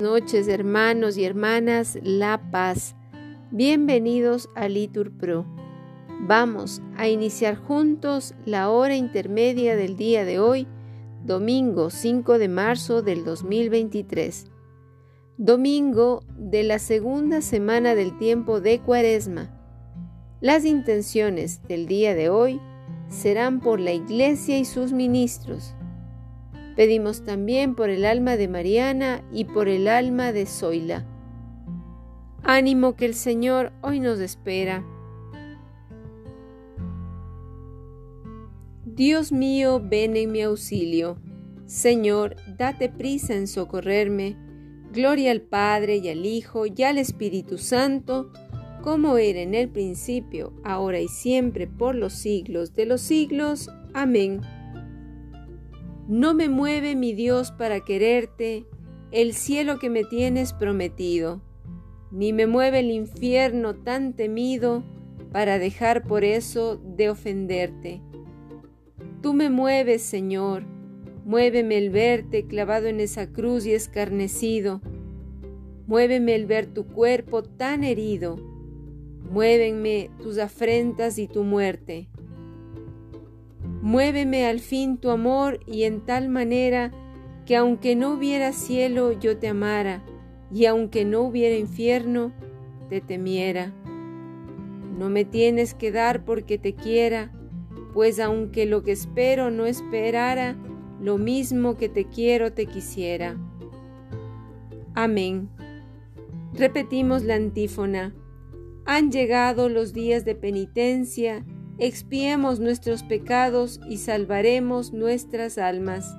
noches hermanos y hermanas La Paz. Bienvenidos a Litur Pro. Vamos a iniciar juntos la hora intermedia del día de hoy, domingo 5 de marzo del 2023. Domingo de la segunda semana del tiempo de Cuaresma. Las intenciones del día de hoy serán por la Iglesia y sus ministros Pedimos también por el alma de Mariana y por el alma de Zoila. Ánimo que el Señor hoy nos espera. Dios mío, ven en mi auxilio. Señor, date prisa en socorrerme. Gloria al Padre y al Hijo y al Espíritu Santo, como era en el principio, ahora y siempre, por los siglos de los siglos. Amén. No me mueve mi Dios para quererte el cielo que me tienes prometido, ni me mueve el infierno tan temido para dejar por eso de ofenderte. Tú me mueves, Señor, muéveme el verte clavado en esa cruz y escarnecido, muéveme el ver tu cuerpo tan herido, muévenme tus afrentas y tu muerte. Muéveme al fin tu amor y en tal manera que aunque no hubiera cielo yo te amara y aunque no hubiera infierno te temiera. No me tienes que dar porque te quiera, pues aunque lo que espero no esperara, lo mismo que te quiero te quisiera. Amén. Repetimos la antífona. Han llegado los días de penitencia, expiemos nuestros pecados y salvaremos nuestras almas.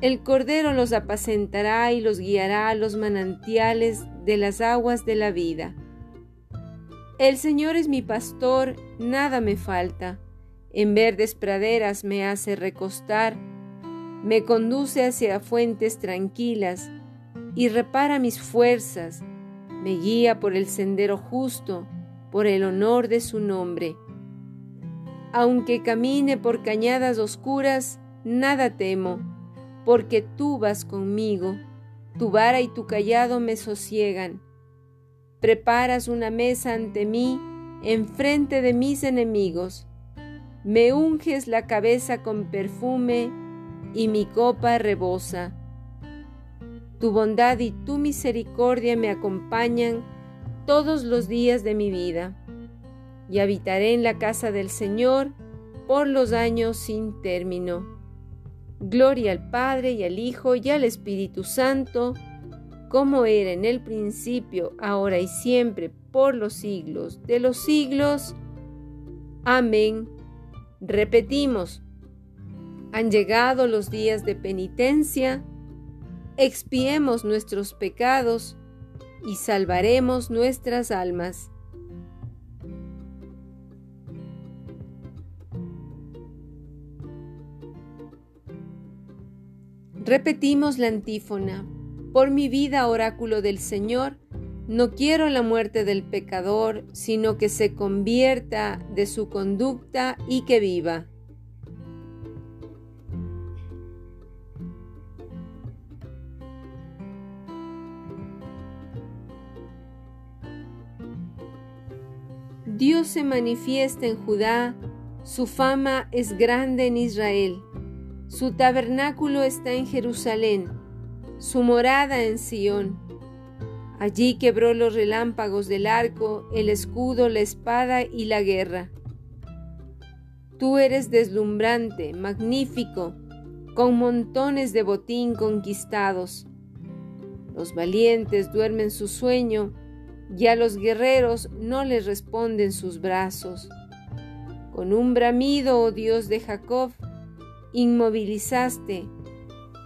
El Cordero los apacentará y los guiará a los manantiales de las aguas de la vida. El Señor es mi pastor, nada me falta. En verdes praderas me hace recostar, me conduce hacia fuentes tranquilas y repara mis fuerzas me guía por el sendero justo, por el honor de su nombre. Aunque camine por cañadas oscuras, nada temo, porque tú vas conmigo, tu vara y tu callado me sosiegan. Preparas una mesa ante mí, enfrente de mis enemigos. Me unges la cabeza con perfume y mi copa rebosa. Tu bondad y tu misericordia me acompañan todos los días de mi vida, y habitaré en la casa del Señor por los años sin término. Gloria al Padre y al Hijo y al Espíritu Santo, como era en el principio, ahora y siempre, por los siglos de los siglos. Amén. Repetimos, han llegado los días de penitencia, expiemos nuestros pecados y salvaremos nuestras almas. Repetimos la antífona. Por mi vida, oráculo del Señor, no quiero la muerte del pecador, sino que se convierta de su conducta y que viva. Dios se manifiesta en Judá, su fama es grande en Israel, su tabernáculo está en Jerusalén, su morada en Sión. Allí quebró los relámpagos del arco, el escudo, la espada y la guerra. Tú eres deslumbrante, magnífico, con montones de botín conquistados. Los valientes duermen su sueño, y a los guerreros no les responden sus brazos. Con un bramido, oh Dios de Jacob, inmovilizaste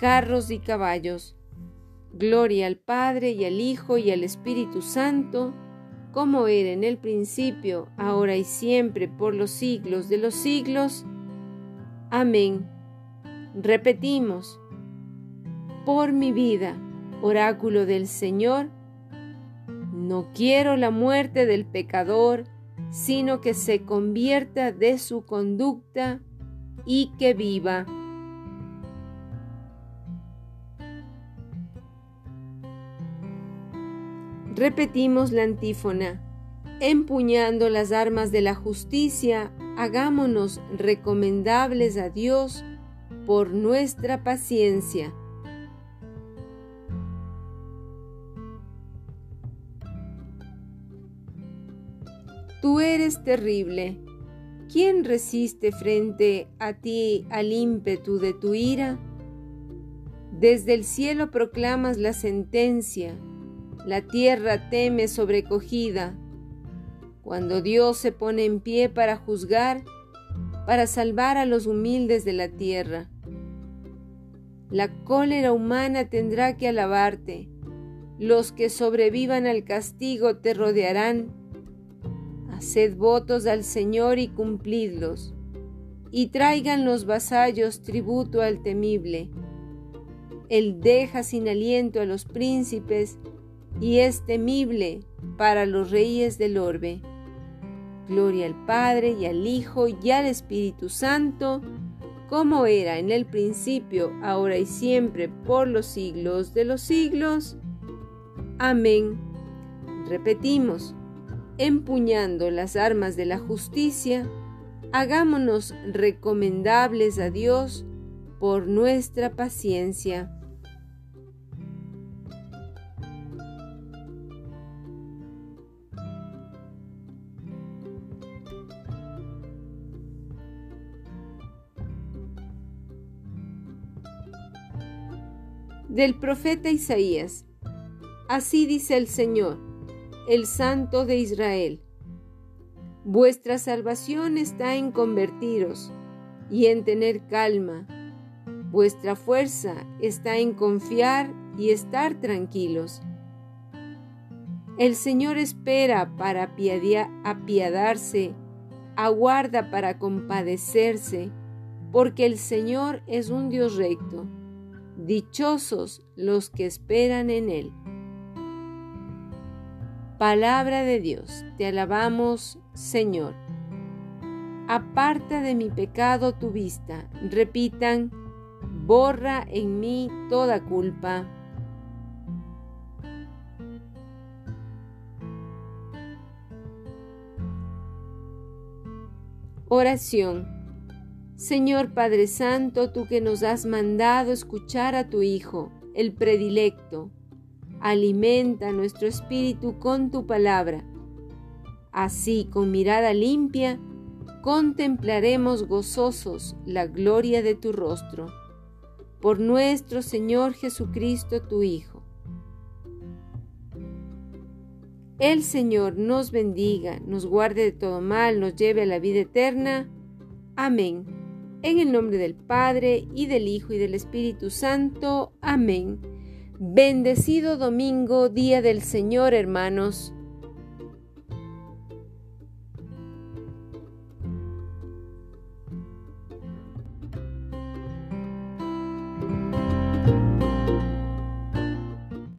carros y caballos. Gloria al Padre y al Hijo y al Espíritu Santo, como era en el principio, ahora y siempre, por los siglos de los siglos. Amén. Repetimos, por mi vida, oráculo del Señor, no quiero la muerte del pecador, sino que se convierta de su conducta y que viva. Repetimos la antífona. Empuñando las armas de la justicia, hagámonos recomendables a Dios por nuestra paciencia. Tú eres terrible. ¿Quién resiste frente a ti al ímpetu de tu ira? Desde el cielo proclamas la sentencia, la tierra teme sobrecogida. Cuando Dios se pone en pie para juzgar, para salvar a los humildes de la tierra. La cólera humana tendrá que alabarte. Los que sobrevivan al castigo te rodearán. Haced votos al Señor y cumplidlos. Y traigan los vasallos tributo al temible. Él deja sin aliento a los príncipes y es temible para los reyes del orbe. Gloria al Padre y al Hijo y al Espíritu Santo, como era en el principio, ahora y siempre, por los siglos de los siglos. Amén. Repetimos, empuñando las armas de la justicia, hagámonos recomendables a Dios por nuestra paciencia. del profeta Isaías. Así dice el Señor, el Santo de Israel. Vuestra salvación está en convertiros y en tener calma. Vuestra fuerza está en confiar y estar tranquilos. El Señor espera para apiadarse, aguarda para compadecerse, porque el Señor es un Dios recto Dichosos los que esperan en Él. Palabra de Dios, te alabamos, Señor. Aparta de mi pecado tu vista, repitan, borra en mí toda culpa. Oración Señor Padre Santo, tú que nos has mandado escuchar a tu Hijo, el predilecto, alimenta nuestro espíritu con tu palabra. Así, con mirada limpia, contemplaremos gozosos la gloria de tu rostro. Por nuestro Señor Jesucristo, tu Hijo. El Señor nos bendiga, nos guarde de todo mal, nos lleve a la vida eterna. Amén. En el nombre del Padre, y del Hijo, y del Espíritu Santo. Amén. Bendecido domingo, día del Señor, hermanos.